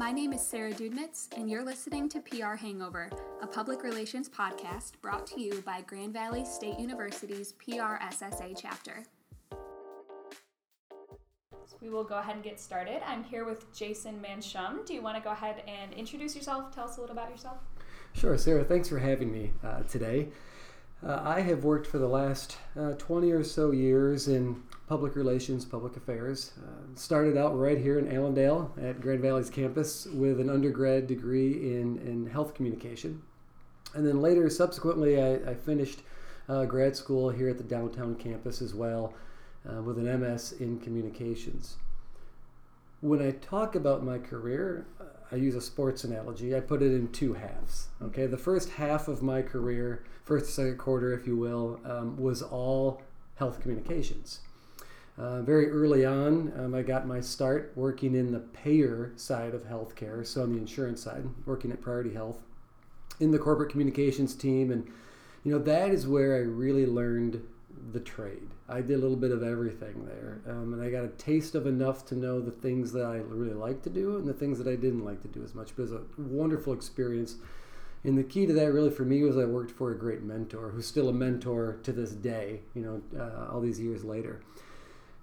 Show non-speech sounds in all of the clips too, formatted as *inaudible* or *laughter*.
My name is Sarah Dudnitz, and you're listening to PR Hangover, a public relations podcast brought to you by Grand Valley State University's PRSSA chapter. So we will go ahead and get started. I'm here with Jason Manshum. Do you want to go ahead and introduce yourself? Tell us a little about yourself. Sure, Sarah. Thanks for having me uh, today. Uh, I have worked for the last uh, 20 or so years in public relations, public affairs. Uh, started out right here in Allendale at Grand Valley's campus with an undergrad degree in, in health communication. And then later, subsequently, I, I finished uh, grad school here at the downtown campus as well uh, with an MS in communications. When I talk about my career, I use a sports analogy. I put it in two halves. Okay, the first half of my career, first second quarter, if you will, um, was all health communications. Uh, very early on, um, I got my start working in the payer side of healthcare, so on the insurance side, working at Priority Health in the corporate communications team. And, you know, that is where I really learned the trade. I did a little bit of everything there. Um, and I got a taste of enough to know the things that I really liked to do and the things that I didn't like to do as much. But it was a wonderful experience. And the key to that really for me was I worked for a great mentor who's still a mentor to this day, you know, uh, all these years later.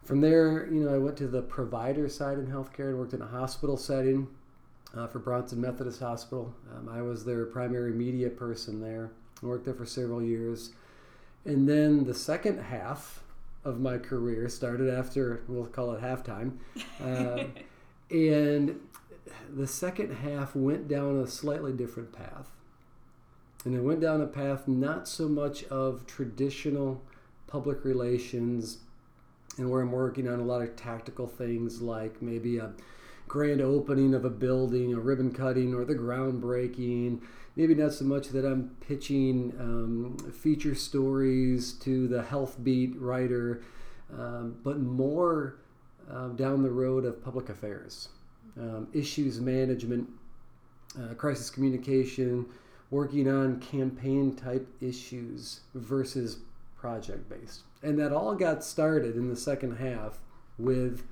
From there, you know, I went to the provider side in healthcare and worked in a hospital setting uh, for Bronson Methodist Hospital. Um, I was their primary media person there. I worked there for several years. And then the second half of my career started after, we'll call it halftime. Uh, *laughs* and the second half went down a slightly different path. And it went down a path not so much of traditional public relations, and where I'm working on a lot of tactical things like maybe a grand opening of a building, a ribbon cutting, or the groundbreaking. Maybe not so much that I'm pitching um, feature stories to the health beat writer, um, but more um, down the road of public affairs, um, issues management, uh, crisis communication, working on campaign type issues versus project based. And that all got started in the second half with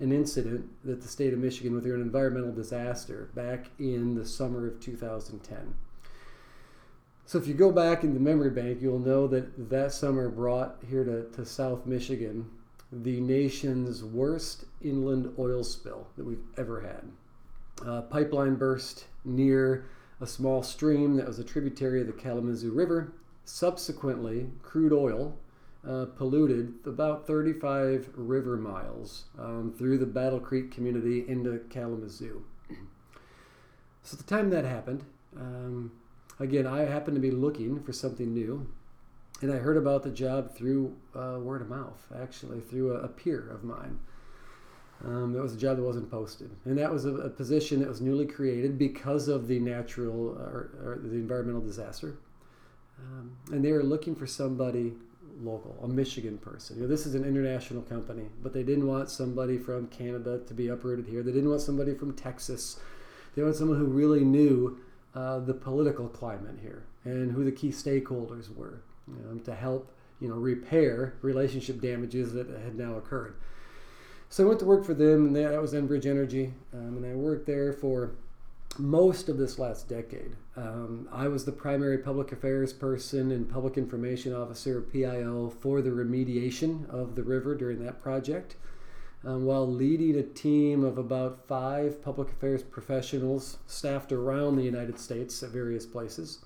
an incident that the state of Michigan with an environmental disaster back in the summer of 2010. So if you go back in the memory bank, you'll know that that summer brought here to, to South Michigan the nation's worst inland oil spill that we've ever had. A pipeline burst near a small stream that was a tributary of the Kalamazoo River. Subsequently, crude oil uh, polluted about 35 river miles um, through the Battle Creek community into Kalamazoo. so, at the time that happened, um, again, I happened to be looking for something new, and I heard about the job through uh, word of mouth, actually, through a, a peer of mine. Um, that was a job that wasn't posted, and that was a, a position that was newly created because of the natural or, or the environmental disaster. Um, and they were looking for somebody local, a Michigan person. You know, this is an international company, but they didn't want somebody from Canada to be uprooted here. They didn't want somebody from Texas. They wanted someone who really knew uh, the political climate here and who the key stakeholders were to help you know repair relationship damages that had now occurred. So I went to work for them, and that was Enbridge Energy, um, and I worked there for most of this last decade. Um, I was the primary public affairs person and public information officer, PIO, for the remediation of the river during that project, um, while leading a team of about five public affairs professionals staffed around the United States at various places.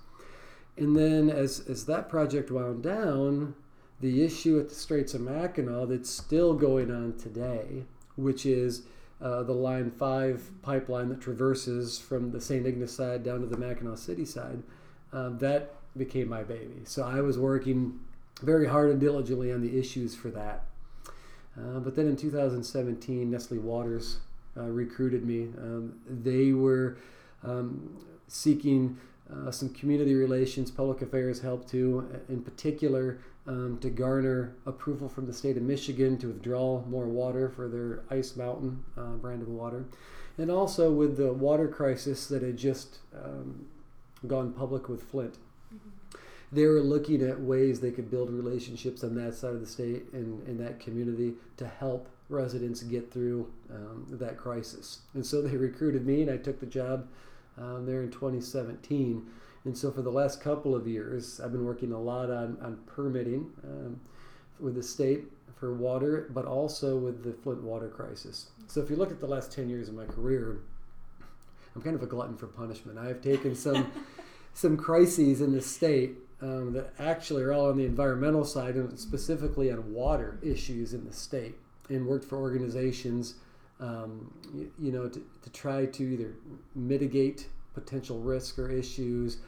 And then, as, as that project wound down, the issue at the Straits of Mackinac that's still going on today, which is uh, the Line 5 pipeline that traverses from the St. Ignace side down to the Mackinac City side, um, that became my baby. So I was working very hard and diligently on the issues for that. Uh, but then in 2017, Nestle Waters uh, recruited me. Um, they were um, seeking uh, some community relations, public affairs help too, in particular um, to garner approval from the state of Michigan to withdraw more water for their Ice Mountain uh, brand of water. And also with the water crisis that had just um, gone public with Flint. Mm-hmm. They were looking at ways they could build relationships on that side of the state and in that community to help residents get through um, that crisis. And so they *laughs* recruited me, and I took the job um, there in 2017. And so for the last couple of years, I've been working a lot on, on permitting um, with the state for water, but also with the Flint water crisis. So if you look at the last 10 years of my career, I'm kind of a glutton for punishment. I have taken some *laughs* some crises in the state um, that actually are all on the environmental side and specifically on water issues in the state and worked for organizations um, you, you, know to, to try to either mitigate potential risk or issues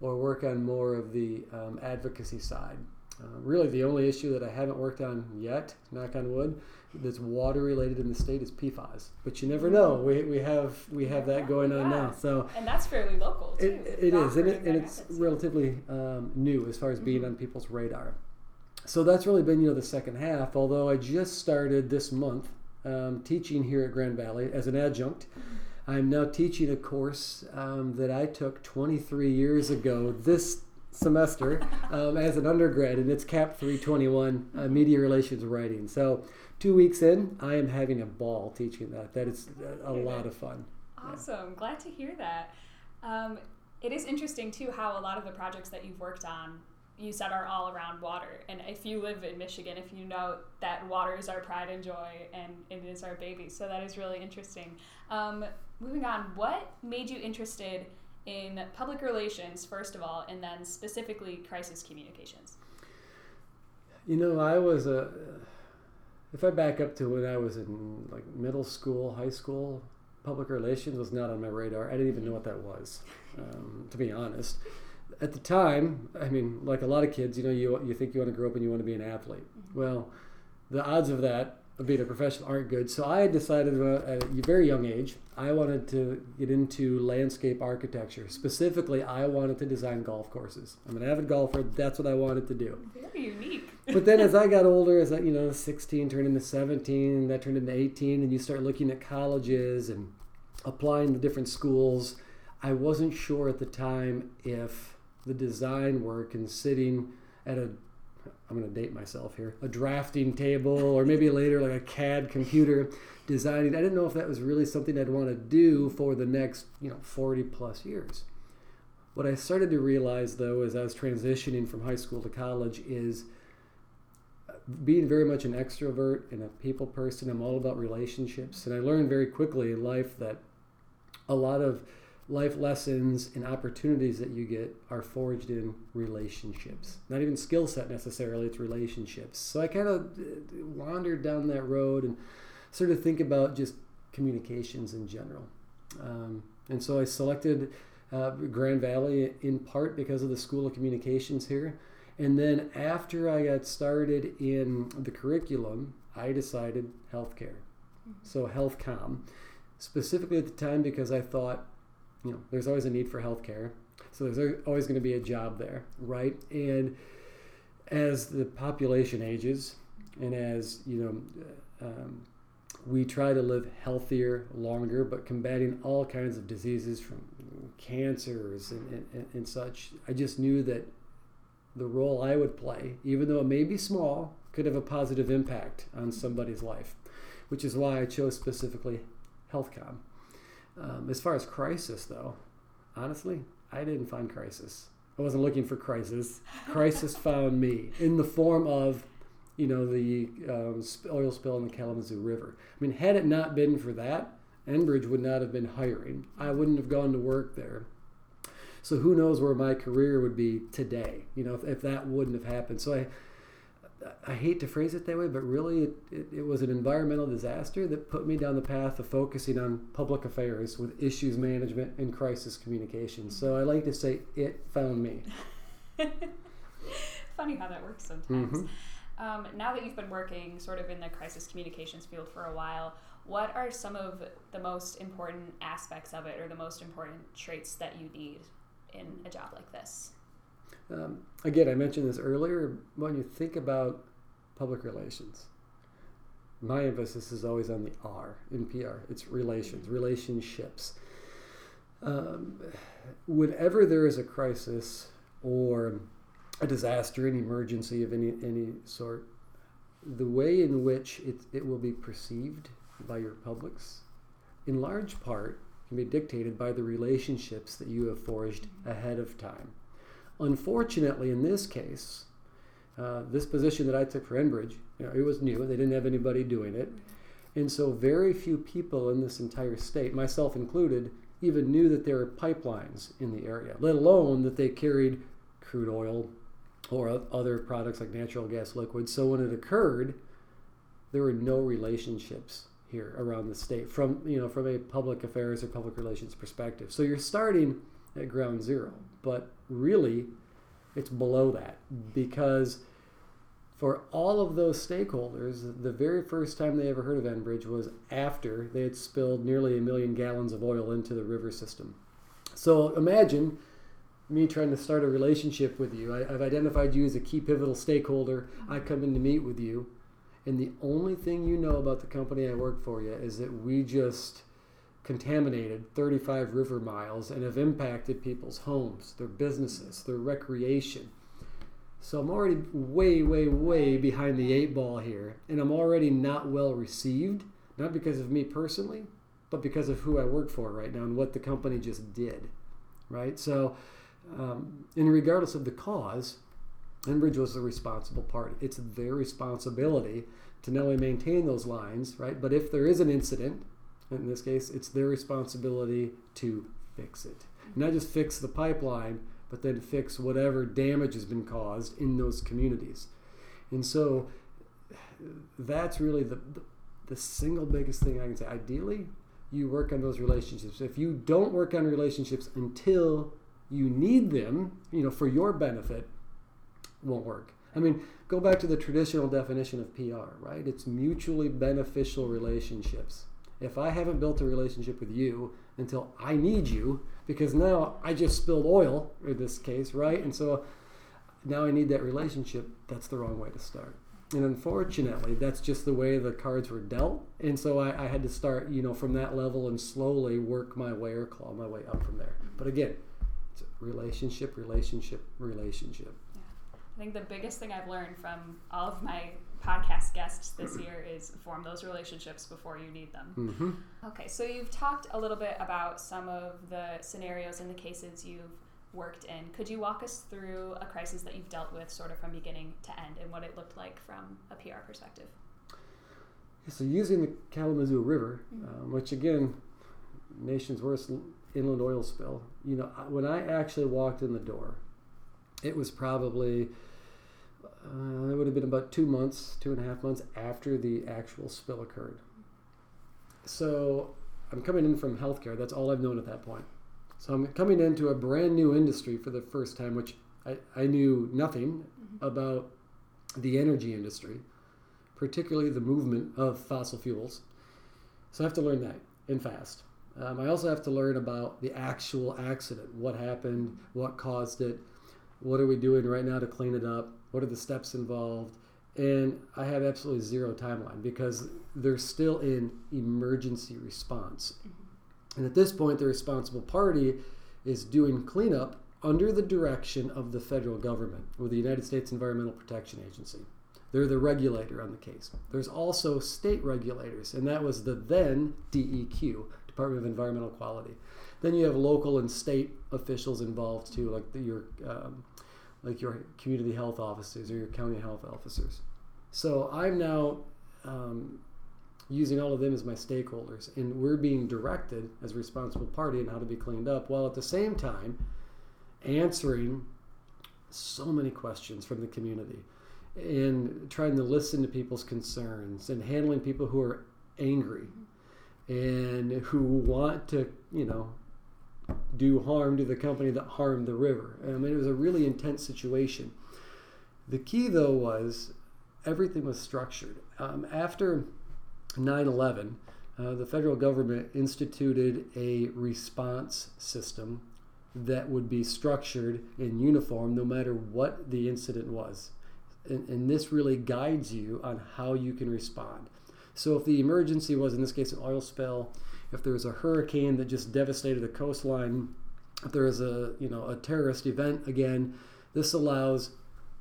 or work on more of the um, advocacy side uh, really the only issue that i haven't worked on yet knock on wood that's water related in the state is PFAS. But you never know. We, we have we have that going on now. So and that's fairly local too. It, it is, and, it, and it's relatively um, new as far as being mm-hmm. on people's radar. So that's really been you know the second half. Although I just started this month um, teaching here at Grand Valley as an adjunct. Mm-hmm. I'm now teaching a course um, that I took 23 years ago. This semester um, as an undergrad, and it's CAP 321 uh, Media Relations Writing. So two weeks in, I am having a ball teaching that. That is a, lot of fun. Awesome. Yeah. Glad to hear that. Um, it is interesting, too, how a lot of the projects that you've worked on you said are all around water. And if you live in Michigan, if you know that water is our pride and joy and it is our baby. So that is really interesting. Um, moving on, what made you interested in public relations, first of all, and then specifically crisis communications? You know, I was a if I back up to when I was in like middle school, high school, public relations was not on my radar. I didn't even know what that was, um, to be honest. At the time, I mean, like a lot of kids, you know, you you think you want to grow up and you want to be an athlete. Mm-hmm. Well, the odds of that of being a professional aren't good. So I decided at a very young age I wanted to get into landscape architecture. Specifically, I wanted to design golf courses. I'm an avid golfer. That's what I wanted to do. Very unique. but then as *laughs* I got older, as I, you know, 16 turned into 17, that turned into 18, and you start looking at colleges and applying to different schools, I wasn't sure at the time if the design work and sitting at a I'm going to date myself here, a drafting table or maybe *laughs* later like a CAD computer designing. I didn't know if that was really something I'd want to do for the next, you know, 40 plus years. What I started to realize though as I was transitioning from high school to college is uh, being very much an extrovert and a people person. I'm all about relationships. And I learned very quickly in life that a lot of life lessons and opportunities that you get are forged in relationships. Not even skill set necessarily, it's relationships. So I kind of uh, wandered down that road and sort of think about just communications in general. Um, and so I selected uh, Grand Valley in part because of the School of Communications here. And then after I got started in the curriculum, I decided healthcare. Mm-hmm. So health com, specifically at the time because I thought you know, there's always a need for healthcare. So there's always going to be a job there, right? And as the population ages, and as you know, um, we try to live healthier, longer, but combating all kinds of diseases from cancers and, and, and such. I just knew that the role I would play, even though it may be small, could have a positive impact on somebody's life, which is why I chose specifically HealthCom. Um, as far as crisis, though, honestly, I didn't find crisis. I wasn't looking for crisis. Crisis *laughs* found me in the form of, you know, the um, oil spill in the Kalamazoo River. I mean, had it not been for that, Enbridge would not have been hiring. I wouldn't have gone to work there. So who knows where my career would be today, you know, if, if that wouldn't have happened. So I, I hate to phrase it that way, but really it, it, it, was an environmental disaster that put me down the path of focusing on public affairs with issues management and crisis communication. So I like to say it found me. *laughs* Funny how that works sometimes. Mm-hmm. Um, now that you've been working sort of in the crisis communications field for a while, what are some of the most important aspects of it or the most important traits that you need in a job like this? Um, again, I mentioned this earlier. When you think about public relations, my emphasis is always on the R in PR. It's relations, relationships. Um, whenever there is a crisis or a disaster, an emergency of any any sort, the way in which it, it will be perceived by your publics, in large part, can be dictated by the relationships that you have forged ahead of time. Unfortunately, in this case, uh, this position that I took for Enbridge, you know, it was new. They didn't have anybody doing it. And so, very few people in this entire state, myself included, even knew that there were pipelines in the area, let alone that they carried crude oil or other products like natural gas liquids. So, when it occurred, there were no relationships here around the state from you know from a public affairs or public relations perspective. So you're starting at ground zero, but really it's below that because for all of those stakeholders, the very first time they ever heard of Enbridge was after they had spilled nearly a million gallons of oil into the river system. So imagine me trying to start a relationship with you. I, have identified you as a key pivotal stakeholder. I come in to meet with you and the only thing you know about the company I work for you is that we just contaminated 35 river miles and have impacted people's homes, their businesses, their recreation. So I'm already way, way, way behind the eight ball here, and I'm already not well received, not because of me personally, but because of who I work for right now and what the company just did, right? So, um, and regardless of the cause, Enbridge was the responsible party. It's their responsibility to not only maintain those lines, right, but if there is an incident, in this case, it's their responsibility to fix it. Not just fix the pipeline, but then fix whatever damage has been caused in those communities. And so that's really the, the, single biggest thing I can say. Ideally, you work on those relationships. If you don't work on relationships until you need them, you know, for your benefit, won't work. I mean, go back to the traditional definition of PR, right? It's mutually beneficial relationships. If I haven't built a relationship with you until I need you, because now I just spilled oil in this case, right? And so now I need that relationship, that's the wrong way to start. And unfortunately, that's just the way the cards were dealt. And so I, I had to start, you know, from that level and slowly work my way or claw my way up from there. But again, it's relationship, relationship, relationship. I think the biggest thing I've learned from all of my podcast guests this year is form those relationships before you need them. Mm-hmm. Okay, so you've talked a little bit about some of the scenarios and the cases you've worked in. Could you walk us through a crisis that you've dealt with sort of from beginning to end and what it looked like from a PR perspective? So, using the Kalamazoo River, mm-hmm. um, which again, nation's worst inland oil spill, you know, when I actually walked in the door, it was probably uh, it would have been about two months, two and a half months after the actual spill occurred. So I'm coming in from healthcare. That's all I've known at that point. So I'm coming into a brand new industry for the first time, which I, I knew nothing mm-hmm. about the energy industry, particularly the movement of fossil fuels. So I have to learn that and fast. Um, I also have to learn about the actual accident, what happened, what caused it, what are we doing right now to clean it up, what are the steps involved? And I have absolutely zero timeline because they're still in emergency response. And at this point, the responsible party is doing cleanup under the direction of the federal government or the United States Environmental Protection Agency. They're the regulator on the case. There's also state regulators, and that was the then DEQ, Department of Environmental Quality. Then you have local and state officials involved too, like the, your um, like your community health officers or your county health officers. So I'm now um, using all of them as my stakeholders, and we're being directed as a responsible party on how to be cleaned up, while at the same time answering so many questions from the community and trying to listen to people's concerns and handling people who are angry and who want to, you know, do harm to the company that harmed the river. I mean, it was a really intense situation. The key, though, was everything was structured. Um, after 9 11, uh, the federal government instituted a response system that would be structured in uniform no matter what the incident was. And, and this really guides you on how you can respond. So, if the emergency was, in this case, an oil spill, if there's a hurricane that just devastated a coastline, if there is a you know a terrorist event again, this allows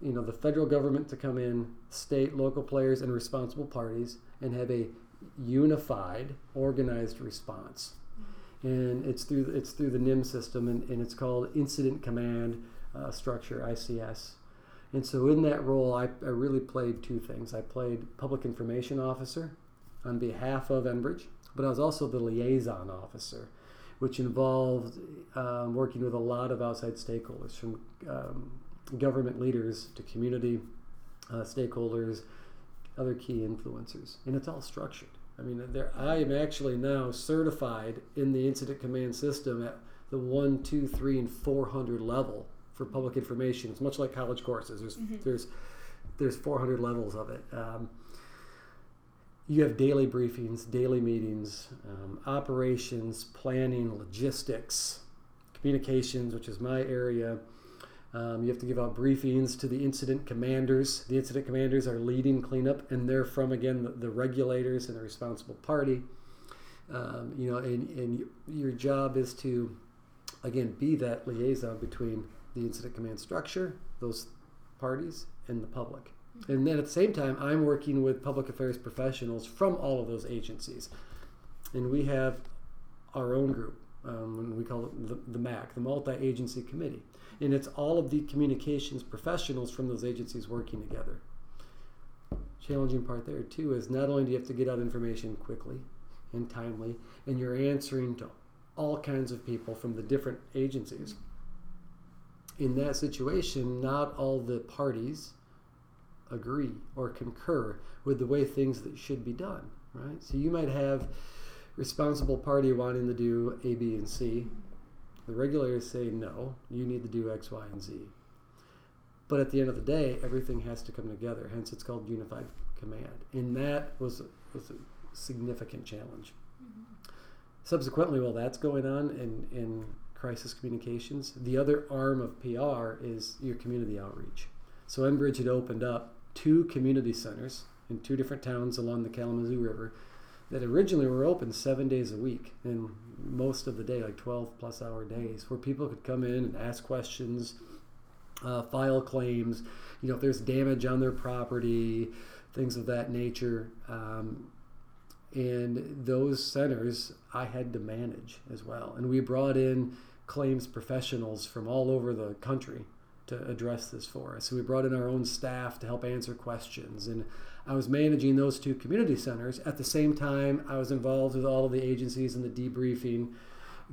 you know the federal government to come in, state, local players, and responsible parties, and have a unified, organized response. And it's through it's through the NIM system, and, and it's called Incident Command uh, Structure (ICS). And so in that role, I, I really played two things. I played public information officer on behalf of Enbridge, but I was also the liaison officer, which involved um, working with a lot of outside stakeholders from um, government leaders to community uh, stakeholders, other key influencers, and it's all structured. I mean, there I am actually now certified in the incident command system at the one, two, three, and four hundred level for public information. It's much like college courses. There's mm-hmm. there's there's 400 levels of it. Um, you have daily briefings, daily meetings, um, operations, planning, logistics, communications, which is my area. Um, you have to give out briefings to the incident commanders. The incident commanders are leading cleanup, and they're from again the, the regulators and the responsible party. Um, you know, and, and your job is to again be that liaison between the incident command structure, those parties, and the public. And then at the same time, I'm working with public affairs professionals from all of those agencies. And we have our own group, um, we call it the, the MAC, the Multi Agency Committee. And it's all of the communications professionals from those agencies working together. Challenging part there, too, is not only do you have to get out information quickly and timely, and you're answering to all kinds of people from the different agencies in that situation, not all the parties agree or concur with the way things that should be done, right? So you might have responsible party wanting to do A, B, and C. The regulators say no, you need to do X, Y, and Z. But at the end of the day, everything has to come together. Hence, it's called unified command, and that was was a significant challenge. Mm-hmm. Subsequently, while that's going on, in and crisis communications. The other arm of PR is your community outreach. So Enbridge had opened up two community centers in two different towns along the Kalamazoo River that originally were open seven days a week and most of the day, like 12 plus hour days, where people could come in and ask questions, uh, file claims, you know, if there's damage on their property, things of that nature. Um, and those centers I had to manage as well. And we brought in claims professionals from all over the country to address this for us. So we brought in our own staff to help answer questions. And I was managing those two community centers. At the same time, I was involved with all of the agencies in the debriefing,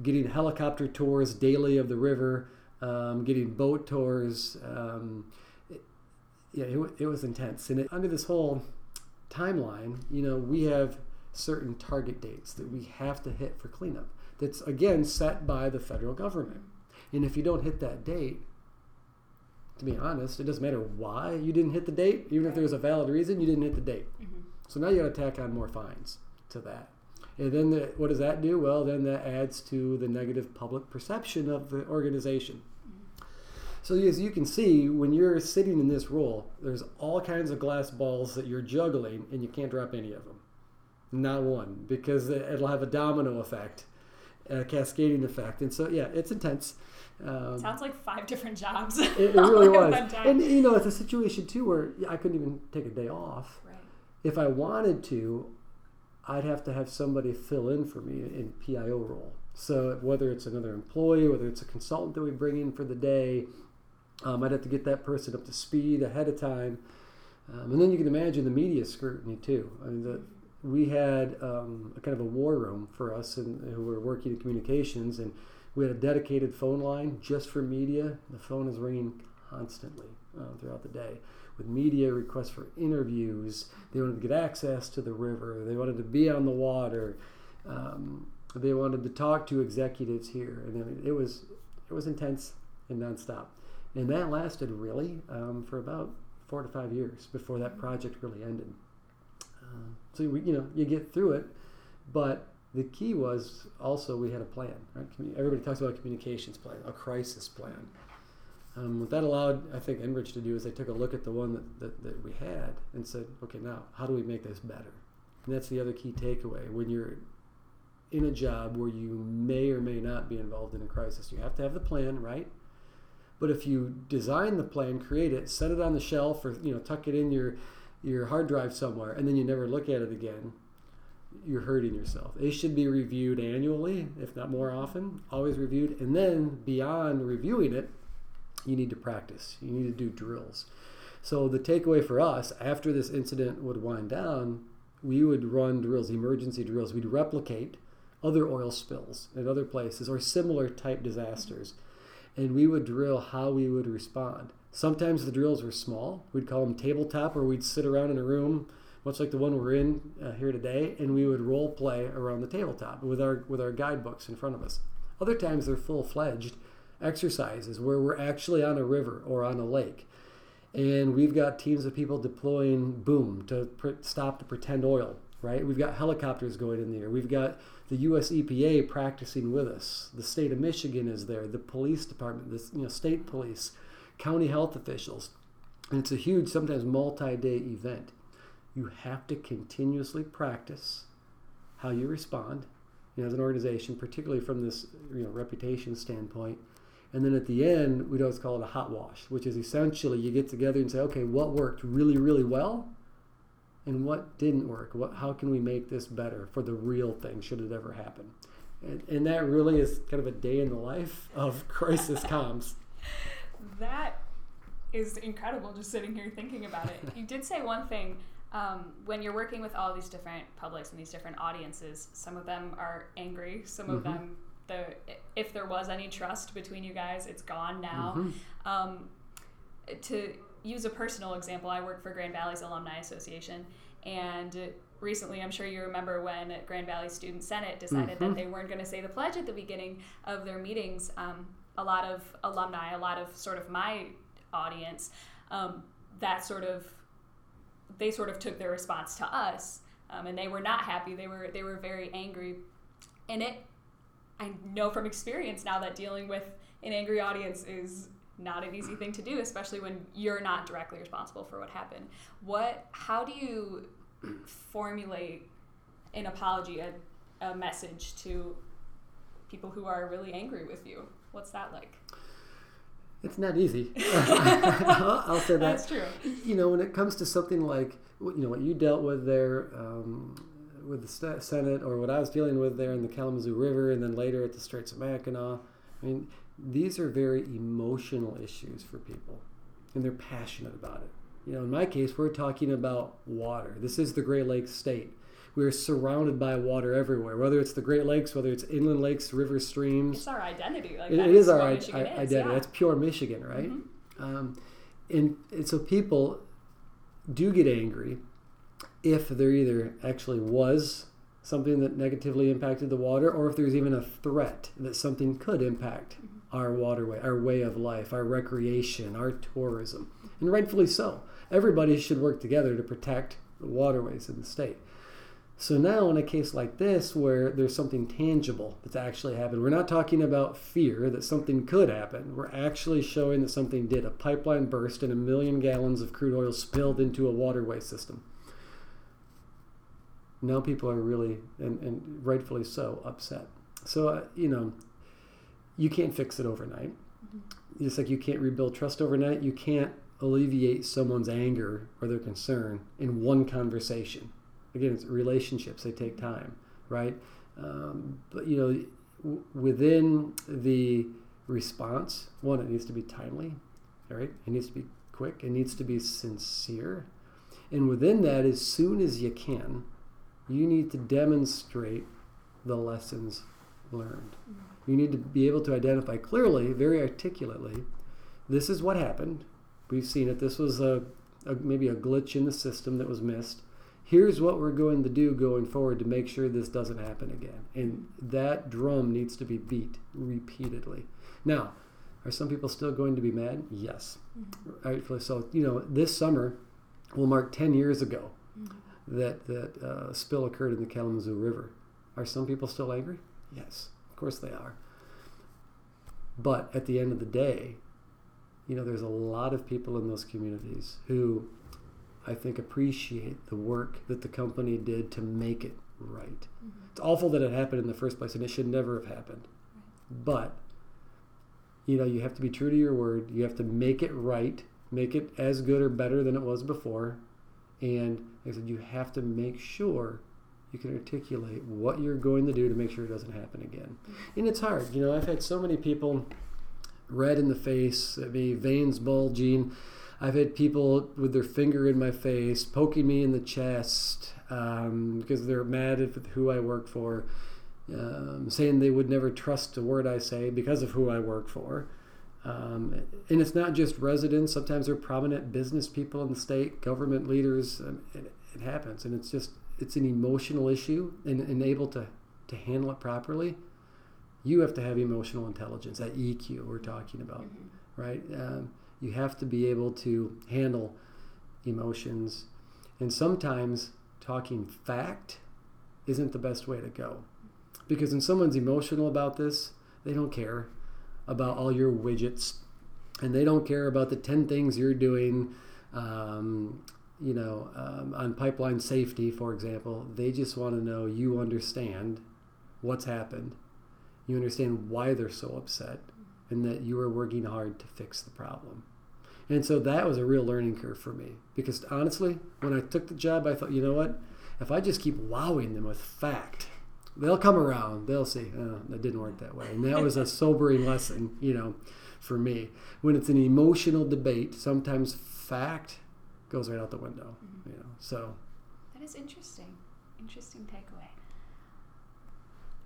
getting helicopter tours daily of the river, um, getting boat tours. Um, it, yeah, it, it was intense. And it, under this whole timeline, you know, we have certain target dates that we have to hit for cleanup that's again set by the federal government. And if you don't hit that date, to be honest, it doesn't matter why you didn't hit the date, even if there's a valid reason, you didn't hit the date. Mm-hmm. So now you got to tack on more fines to that. And then the, what does that do? Well, then that adds to the negative public perception of the organization. Mm-hmm. So as you can see, when you're sitting in this role, there's all kinds of glass balls that you're juggling, and you can't drop any of them. Not one, because it'll have a domino effect a cascading effect. And so, yeah, it's intense. Um, Sounds like five different jobs. It, *laughs* it really was. And, you know, it's a situation, too, where I couldn't even take a day off. Right. If I wanted to, I'd have to have somebody fill in for me in PIO role. So whether it's another employee, whether it's a consultant that we bring in for the day, um, I'd have to get that person up to speed ahead of time. Um, and then you can imagine the media scrutiny too. I mean, the, we had um, a kind of a war room for us and who were working in communications and we had a dedicated phone line just for media. The phone is ringing constantly uh, throughout the day. With media requests for interviews they wanted to get access to the river. They wanted to be on the water. Um, they wanted to talk to executives here. And it was it was intense and nonstop. And that lasted really um, for about four to five years before that project really ended. So we, you know, you get through it, but the key was also we had a plan. Right? Everybody talks about a communications plan, a crisis plan. Um, what that allowed, I think, Enbridge to do is they took a look at the one that, that, that we had and said, okay, now how do we make this better? And that's the other key takeaway. When you're in a job where you may or may not be involved in a crisis, you have to have the plan, right? But if you design the plan, create it, set it on the shelf, or you know, tuck it in your your hard drive somewhere, and then you never look at it again, you're hurting yourself. It should be reviewed annually, if not more often, always reviewed. And then beyond reviewing it, you need to practice. You need to do drills. So the takeaway for us after this incident would wind down, we would run drills, emergency drills. We'd replicate other oil spills at other places or similar type disasters. And we would drill how we would respond. Sometimes the drills were small. We'd call them tabletop, or we'd sit around in a room much like the one we're in uh, here today, and we would role play around the tabletop with our with our guidebooks in front of us. Other times they're full fledged exercises where we're actually on a river or on a lake, and we've got teams of people deploying boom to stop the pretend oil. Right, we've got helicopters going in there. We've got the U.S. EPA practicing with us. The state of Michigan is there. The police department, the you know state police, county health officials, and it's a huge, sometimes multi-day event you have to continuously practice how you respond you know, as an organization, particularly from this you know, reputation standpoint. And then at the end, we always call it a hot wash, which is essentially you get together and say, okay, what worked really, really well and what didn't work? What, how can we make this better for the real thing should it ever happen? And, and that really is kind of a day in the life of *laughs* crisis comms. That is incredible just sitting here thinking about it. You did say one thing um, when you're working with all these different publics and these different audiences, some of them are angry, some of mm-hmm. them the if there was any trust between you guys, it's gone now. Mm-hmm. Um, to use a personal example, I work for Grand Valley's Alumni Association, and recently, I'm sure you remember when Grand Valley Student Senate decided mm-hmm. that they weren't going to say the pledge at the beginning of their meetings. Um, a lot of alumni, a lot of sort of my audience, um, that sort of they sort of took their response to us, um, and they were not happy. They were they were very angry, and it. I know from experience now that dealing with an angry audience is not an easy thing to do, especially when you're not directly responsible for what happened. What? How do you formulate an apology, a, a message to people who are really angry with you? What's that like? It's not easy. *laughs* *laughs* I'll say that. That's true. You know, when it comes to something like you know what you dealt with there um, with the Senate, or what I was dealing with there in the Kalamazoo River, and then later at the Straits of Mackinac. I mean, these are very emotional issues for people, and they're passionate about it. You know, in my case, we're talking about water. This is the Great Lakes state we're surrounded by water everywhere, whether it's the Great Lakes, whether it's inland lakes, rivers, streams. It's our identity. Like it, it is our I- I- identity. Yeah. That's pure Michigan, right? Mm-hmm. Um, and, and so people do get angry if there either actually was something that negatively impacted the water or if there's even a threat that something could impact mm-hmm. our waterway, our way of life, our recreation, our tourism. And rightfully so. Everybody should work together to protect the waterways in the state. So now, in a case like this, where there's something tangible that's actually happened, we're not talking about fear that something could happen. We're actually showing that something did. A pipeline burst and a million gallons of crude oil spilled into a waterway system. Now people are really, and, and rightfully so, upset. So, uh, you know, you can't fix it overnight. Mm-hmm. Just like you can't rebuild trust overnight, you can't alleviate someone's anger or their concern in one conversation again, it's relationships. They take time, right? Um, but you know, w- within the response, one, it needs to be timely, right? It needs to be quick. It needs to be sincere, and within that, as soon as you can, you need to demonstrate the lessons learned. Mm-hmm. You need to be able to identify clearly, very articulately, this is what happened. We've seen it. This was a, a maybe a glitch in the system that was missed here's what we're going to do going forward to make sure this doesn't happen again. And that drum needs to be beat repeatedly. Now, are some people still going to be mad? Yes. Mm-hmm. Rightfully so. You know, this summer will mark 10 years ago mm-hmm. that that uh, spill occurred in the Kalamazoo River. Are some people still angry? Yes, of course they are. But at the end of the day, you know, there's a lot of people in those communities who I think, appreciate the work that the company did to make it right. Mm-hmm. It's awful that it happened in the first place, and it should never have happened. Right. But you know, you have to be true to your word. You have to make it right, make it as good or better than it was before. And like I said, you have to make sure you can articulate what you're going to do to make sure it doesn't happen again. And it's hard. You know, I've had so many people red in the face, me veins bulging. I've had people with their finger in my face, poking me in the chest um, because they're mad at who I work for, um, saying they would never trust a word I say because of who I work for. Um, and it's not just residents. Sometimes they're prominent business people in the state, government leaders. It, it happens, and it's just it's an emotional issue, and, and able to to handle it properly, you have to have emotional intelligence, that EQ we're talking about, mm-hmm. right? You have to be able to handle emotions, and sometimes talking fact isn't the best way to go, because when someone's emotional about this, they don't care about all your widgets, and they don't care about the ten things you're doing. Um, you know, um, on pipeline safety, for example, they just want to know you understand what's happened, you understand why they're so upset, and that you are working hard to fix the problem. And so that was a real learning curve for me because honestly, when I took the job, I thought, you know what? If I just keep wowing them with fact, they'll come around. They'll see, oh, that didn't work that way. And that was a *laughs* sobering lesson, you know, for me. When it's an emotional debate, sometimes fact goes right out the window. Mm-hmm. You know, so that is interesting. Interesting takeaway.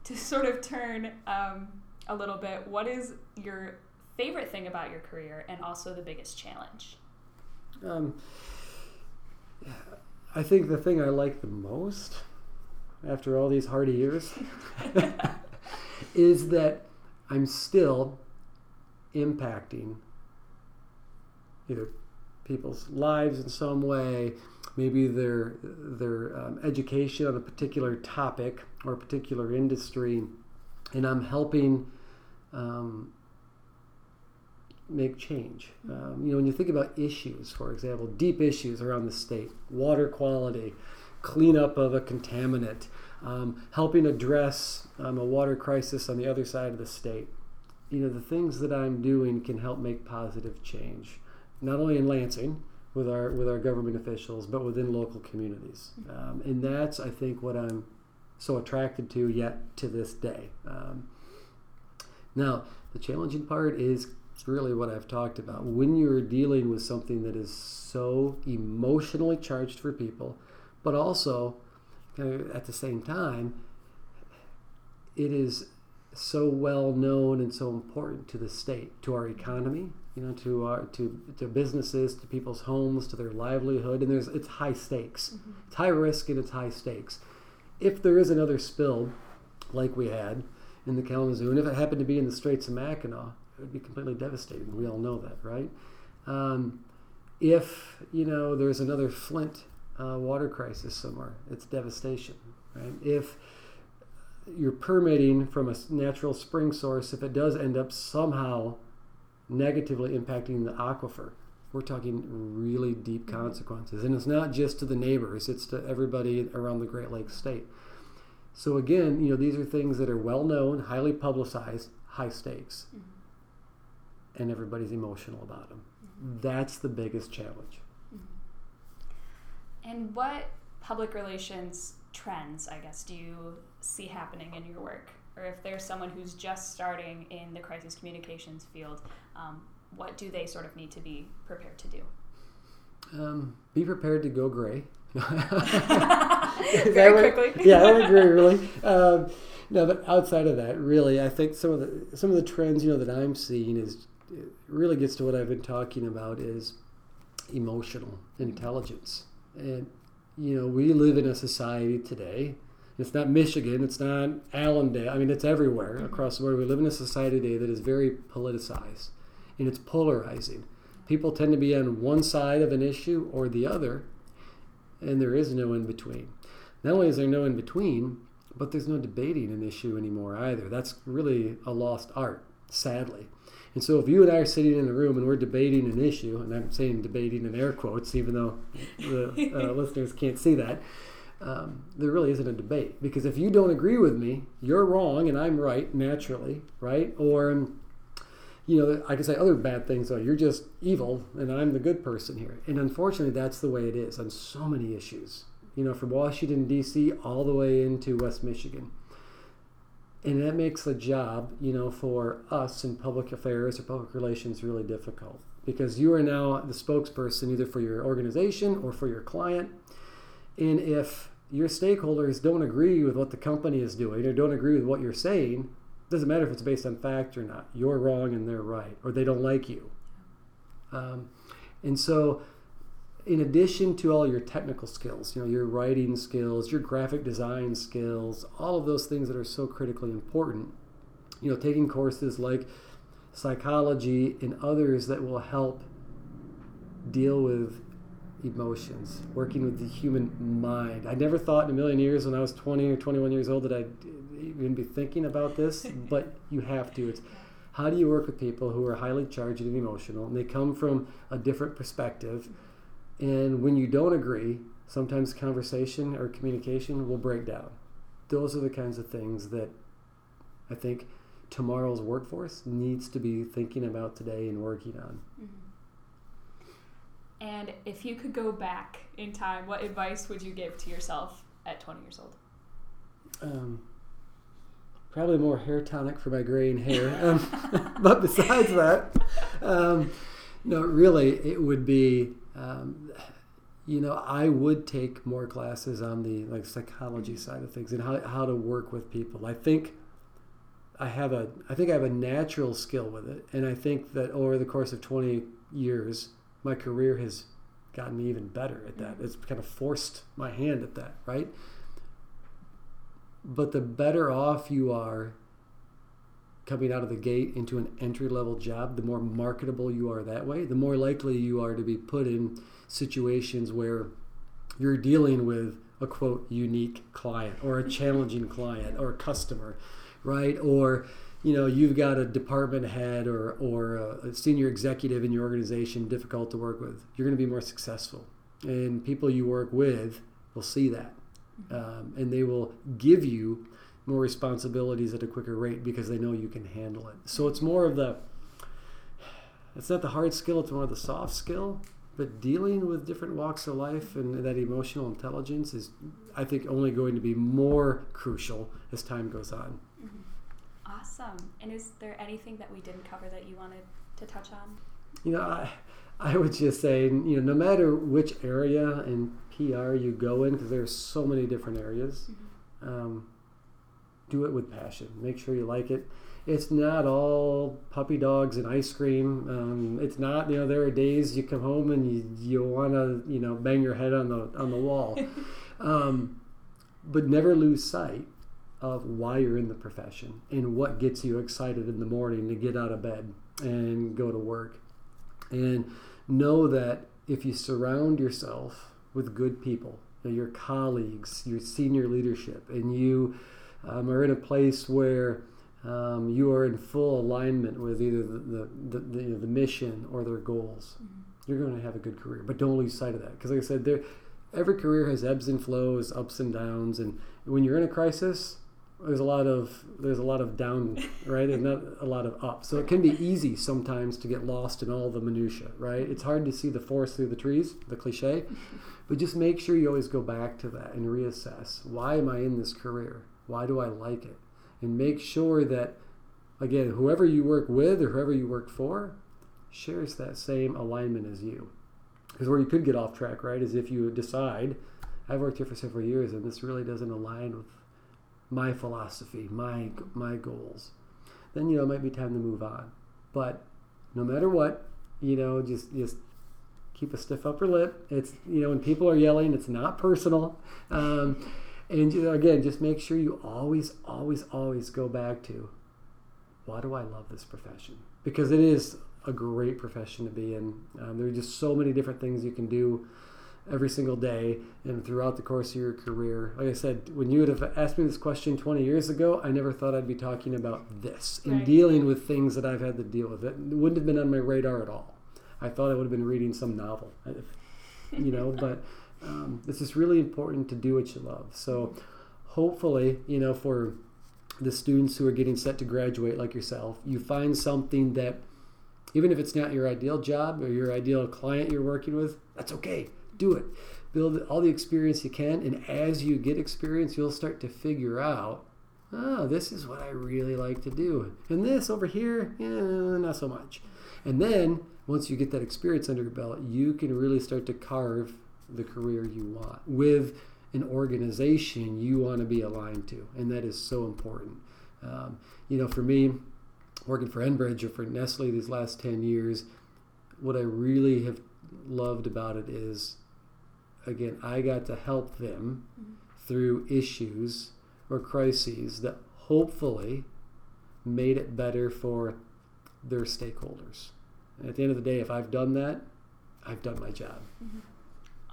To sort of turn um, a little bit, what is your favorite thing about your career, and also the biggest challenge? Um, I think the thing I like the most, after all these hard years, *laughs* is that I'm still impacting either people's lives in some way, maybe their their um, education on a particular topic or a particular industry, and I'm helping um, make change. Um, you know, when you think about issues, for example, deep issues around the state, water quality, cleanup of a contaminant, um, helping address um, a water crisis on the other side of the state. You know, the things that I'm doing can help make positive change not only in Lansing with our with our government officials, but within local communities. Um, and that's I think what I'm so attracted to yet to this day. Um, now the challenging part is really what I've talked about. When you're dealing with something that is so emotionally charged for people, but also at the same time, it is so well known and so important to the state, to our economy, you know, to our to to businesses, to people's homes, to their livelihood, and there's it's high stakes, mm-hmm. it's high risk and it's high stakes. If there is another spill, like we had in the Kalamazoo, and if it happened to be in the Straits of Mackinac, it would be completely devastating. We all know that, right? Um, if you know there's another Flint uh, water crisis somewhere, it's devastation, right? If you're permitting from a natural spring source, if it does end up somehow negatively impacting the aquifer. We're talking really deep mm-hmm. consequences. And it's not just to the neighbors, it's to everybody around the Great Lakes state. So again, you know, these are things that are well known, highly publicized, high stakes. Mm-hmm. And everybody's emotional about them. Mm-hmm. That's the biggest challenge. Mm-hmm. And what public relations trends, I guess, do you see happening in your work? or if there's someone who's just starting in the crisis communications field, um, what do they sort of need to be prepared to do? Um, be prepared to go gray. *laughs* *laughs* Very would, quickly. yeah, I would agree. Really. Um, no, but outside of that, really, I think some of the some of the trends you know that I'm seeing is really gets to what I've been talking about is emotional intelligence, and you know we live in a society today it's not Michigan. It's not Allendale. I mean, it's everywhere mm-hmm. across the board. We live in a society today that is very politicized and it's polarizing. People tend to be on one side of an issue or the other, and there is no in between. Not only is there no in between, but there's no debating an issue anymore either. That's really a lost art, sadly. And so, if you and I are sitting in a room and we're debating an issue, and I'm saying debating in air quotes, even though the uh, *laughs* listeners can't see that, um, there really isn't a debate because if you don't agree with me, you're wrong and I'm right naturally, right? Or you know, I can say other bad things. Oh, you're just evil, and I'm the good person here. And unfortunately, that's the way it is on so many issues. You know, from Washington D.C. all the way into West Michigan, and that makes the job, you know, for us in public affairs or public relations really difficult because you are now the spokesperson either for your organization or for your client. And if your stakeholders don't agree with what the company is doing or don't agree with what you're saying, doesn't matter if it's based on fact or not. You're wrong and they're right, or they don't like you. Um, and so, in addition to all your technical skills, you know, your writing skills, your graphic design skills, all of those things that are so critically important, you know, taking courses like psychology and others that will help deal with emotions, working with the human mind. I never thought in a million years when I was 20 or 21 years old that I'd even be thinking about this, *laughs* but you have to. It's how do you work with people who are highly charged and emotional, and they come from a different perspective, and when you don't agree, sometimes conversation or communication will break down. Those are the kinds of things that I think tomorrow's workforce needs to be thinking about today and working on. Mm-hmm. And if you could go back in time, what advice would you give to yourself at 20 years old? Um, probably more hair tonic for my graying hair. Um, *laughs* but besides that, um, no, really, it would be, um, you know, I would take more classes on the like psychology side of things and how, how to work with people. I think I have a, I think I have a natural skill with it, and I think that over the course of 20 years, my career has gotten me even better at that. It's kind of forced my hand at that, right? But the better off you are coming out of the gate into an entry level job, the more marketable you are that way, the more likely you are to be put in situations where you're dealing with a quote unique client or a challenging client or a customer, right? Or you know you've got a department head or or a senior executive in your organization difficult to work with you're going to be more successful and people you work with will see that um, and they will give you more responsibilities at a quicker rate because they know you can handle it so it's more of the it's not the hard skill it's more of the soft skill but dealing with different walks of life and that emotional intelligence is i think only going to be more crucial as time goes on Awesome. And is there anything that we didn't cover that you wanted to touch on? You know, I, I would just say, you know, no matter which area in PR you go in, because there's so many different areas, mm-hmm. um, do it with passion. Make sure you like it. It's not all puppy dogs and ice cream. Um, it's not, you know, there are days you come home and you, you want to, you know, bang your head on the on the wall. *laughs* um, but never lose sight of why you're in the profession and what gets you excited in the morning to get out of bed and go to work. And know that if you surround yourself with good people, your colleagues, your senior leadership, and you um, are in a place where um, you are in full alignment with either the, the, the, you know, the mission or their goals, mm-hmm. you're going to have a good career. But don't lose sight of that. Because, like I said, there, every career has ebbs and flows, ups and downs. And when you're in a crisis, there's a lot of there's a lot of down right and not a lot of up so it can be easy sometimes to get lost in all the minutia right it's hard to see the forest through the trees the cliche *laughs* but just make sure you always go back to that and reassess why am i in this career why do i like it and make sure that again whoever you work with or whoever you work for shares that same alignment as you because where you could get off track right is if you decide i've worked here for several years and this really doesn't align with my philosophy, my my goals, then you know it might be time to move on. But no matter what, you know, just just keep a stiff upper lip. It's you know when people are yelling, it's not personal. Um, and again, just make sure you always, always, always go back to why do I love this profession? Because it is a great profession to be in. Um, there are just so many different things you can do every single day and throughout the course of your career. Like I said, when you would have asked me this question 20 years ago, I never thought I'd be talking about this and right. dealing with things that I've had to deal with. It wouldn't have been on my radar at all. I thought I would have been reading some novel, you know, but um, this is really important to do what you love. So hopefully, you know, for the students who are getting set to graduate like yourself, you find something that Even if it's not your ideal job or your ideal client you're working with, that's okay. Do it. Build all the experience you can, and as you get experience, you'll start to figure out oh, this is what I really like to do. And this over here, yeah, not so much. And then once you get that experience under your belt, you can really start to carve the career you want with an organization you want to be aligned to. And that is so important. Um, you know, for me, working for Enbridge or for Nestle these last 10 years, what I really have loved about it is, again, I got to help them mm-hmm. through issues or crises that hopefully made it better for their stakeholders. And at the end of the day, if I've done that, I've done my job. Mm-hmm.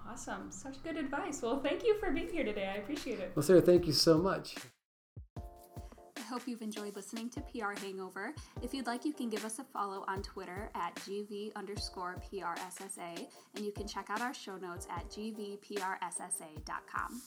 Awesome. Such good advice. Well, thank you for being here today. I appreciate it. Well, Sarah, thank you so much. I hope you've enjoyed listening to PR Hangover. If you'd like, you can give us a follow on Twitter at GV underscore PRSSA, and you can check out our show notes at gvprssa.com.